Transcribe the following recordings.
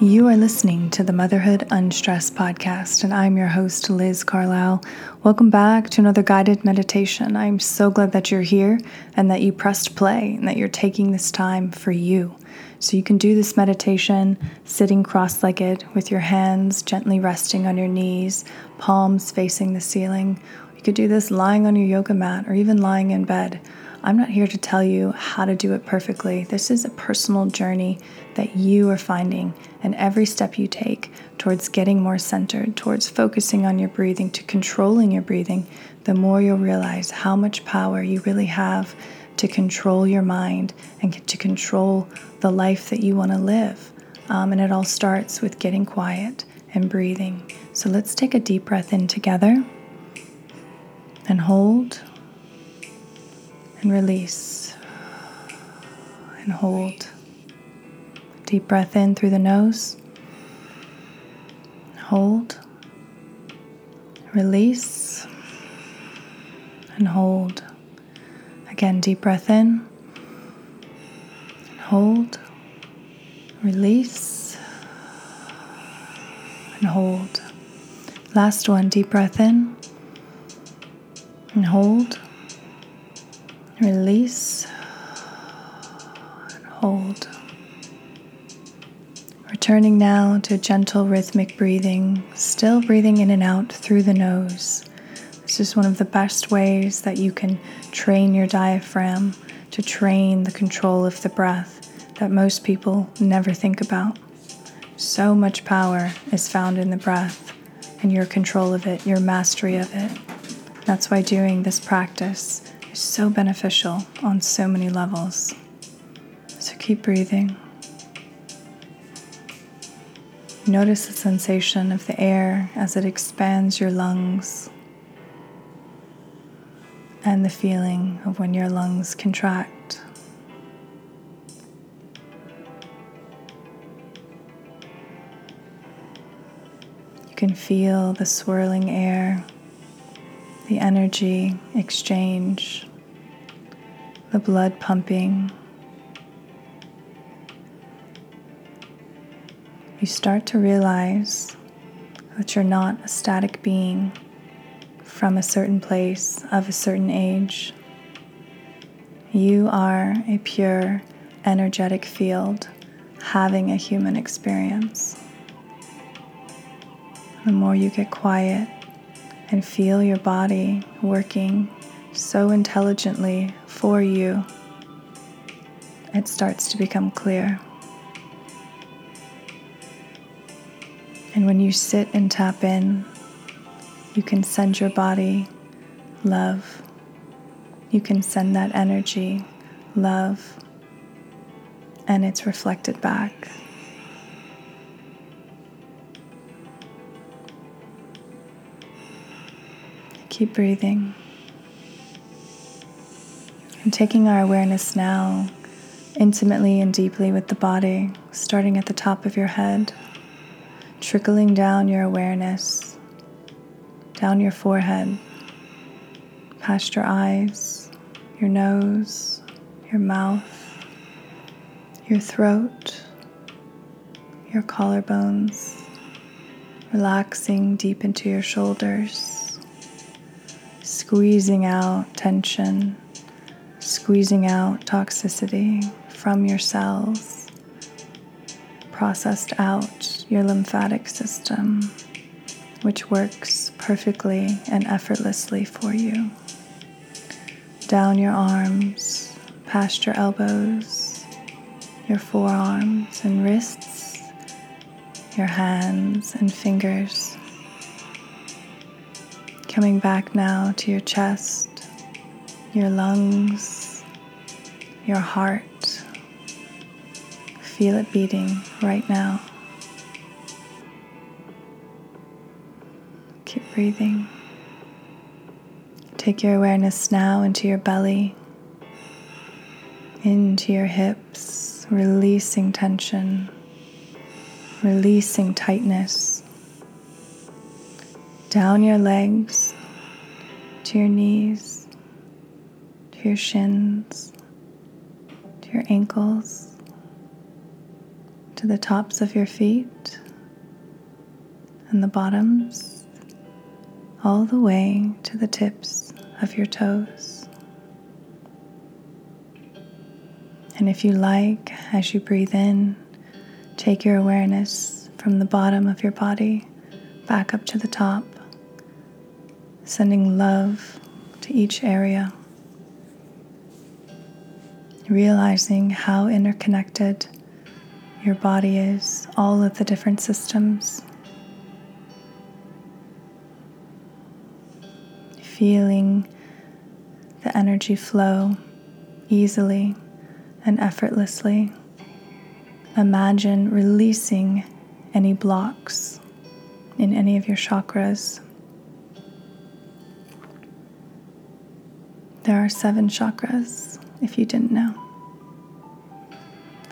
You are listening to the Motherhood Unstressed podcast, and I'm your host, Liz Carlisle. Welcome back to another guided meditation. I'm so glad that you're here and that you pressed play and that you're taking this time for you. So you can do this meditation sitting cross legged with your hands gently resting on your knees, palms facing the ceiling. You could do this lying on your yoga mat or even lying in bed. I'm not here to tell you how to do it perfectly. This is a personal journey that you are finding, and every step you take towards getting more centered, towards focusing on your breathing, to controlling your breathing, the more you'll realize how much power you really have to control your mind and to control the life that you want to live. Um, and it all starts with getting quiet and breathing. So let's take a deep breath in together and hold and release and hold. Deep breath in through the nose. Hold. Release. And hold. Again, deep breath in. Hold. Release. And hold. Last one, deep breath in. And hold Release and hold. Returning now to gentle rhythmic breathing, still breathing in and out through the nose. This is one of the best ways that you can train your diaphragm to train the control of the breath that most people never think about. So much power is found in the breath and your control of it, your mastery of it. That's why doing this practice is so beneficial on so many levels. So keep breathing. Notice the sensation of the air as it expands your lungs and the feeling of when your lungs contract. You can feel the swirling air the energy exchange, the blood pumping. You start to realize that you're not a static being from a certain place of a certain age. You are a pure energetic field having a human experience. The more you get quiet, and feel your body working so intelligently for you, it starts to become clear. And when you sit and tap in, you can send your body love. You can send that energy love, and it's reflected back. Keep breathing. And taking our awareness now intimately and deeply with the body, starting at the top of your head, trickling down your awareness, down your forehead, past your eyes, your nose, your mouth, your throat, your collarbones, relaxing deep into your shoulders squeezing out tension, squeezing out toxicity from your cells, processed out your lymphatic system, which works perfectly and effortlessly for you. Down your arms, past your elbows, your forearms and wrists, your hands and fingers Coming back now to your chest, your lungs, your heart. Feel it beating right now. Keep breathing. Take your awareness now into your belly, into your hips, releasing tension, releasing tightness down your legs to your knees, to your shins, to your ankles, to the tops of your feet and the bottoms, all the way to the tips of your toes. And if you like, as you breathe in, take your awareness from the bottom of your body back up to the top, sending love to each area, realizing how interconnected your body is, all of the different systems. Feeling the energy flow easily and effortlessly. Imagine releasing any blocks in any of your chakras. There are seven chakras, if you didn't know.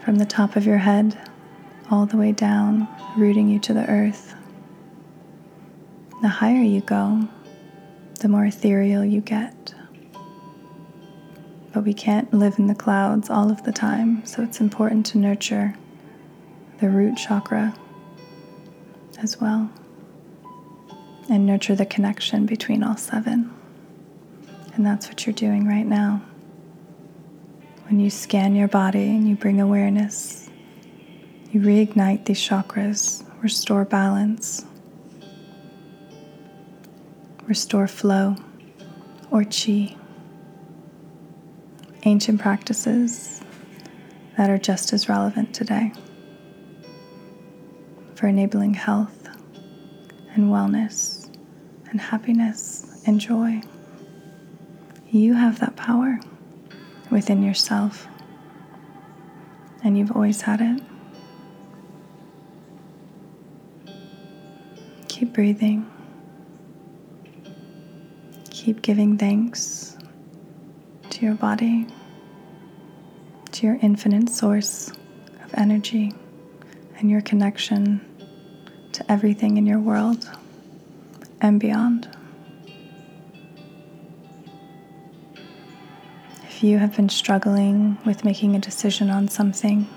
From the top of your head all the way down, rooting you to the earth. The higher you go, the more ethereal you get. But we can't live in the clouds all of the time, so it's important to nurture the root chakra as well and nurture the connection between all seven. And that's what you're doing right now. When you scan your body and you bring awareness, you reignite these chakras, restore balance, restore flow or chi. Ancient practices that are just as relevant today for enabling health and wellness and happiness and joy. You have that power within yourself, and you've always had it. Keep breathing. Keep giving thanks to your body, to your infinite source of energy, and your connection to everything in your world and beyond. You have been struggling with making a decision on something,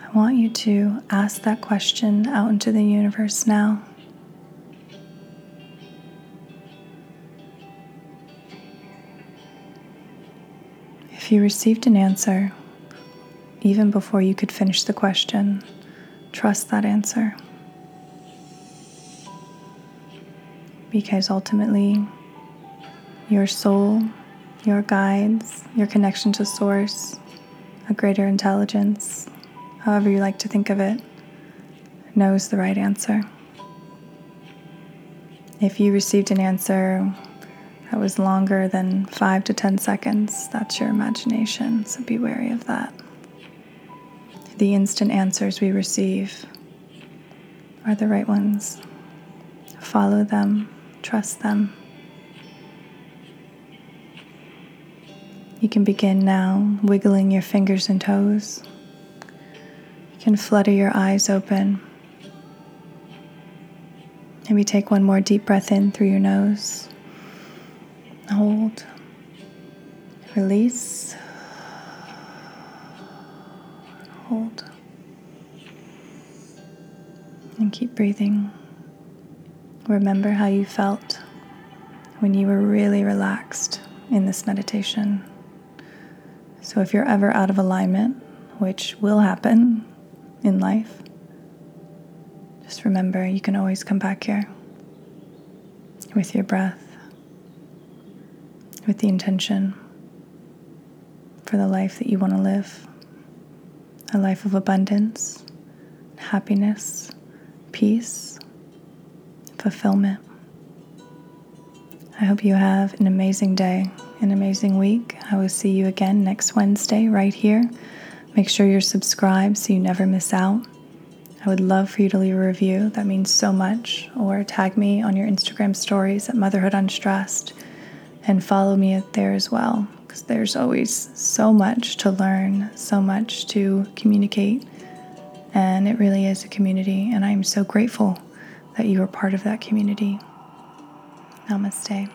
I want you to ask that question out into the universe now. If you received an answer, even before you could finish the question, trust that answer. because ultimately, your soul, your guides, your connection to Source, a greater intelligence, however you like to think of it, knows the right answer. If you received an answer that was longer than five to ten seconds, that's your imagination, so be wary of that. The instant answers we receive are the right ones. Follow them Trust them. You can begin now wiggling your fingers and toes. You can flutter your eyes open. Maybe take one more deep breath in through your nose. Hold. Release. Hold. And keep breathing. Remember how you felt when you were really relaxed in this meditation. So, if you're ever out of alignment, which will happen in life, just remember you can always come back here with your breath, with the intention for the life that you want to live a life of abundance, happiness, peace fulfillment. I hope you have an amazing day, an amazing week. I will see you again next Wednesday right here. Make sure you're subscribed so you never miss out. I would love for you to leave a review. That means so much. Or tag me on your Instagram stories at Motherhood Unstressed and follow me there as well because there's always so much to learn, so much to communicate. And it really is a community, and I'm so grateful that you are part of that community. Namaste.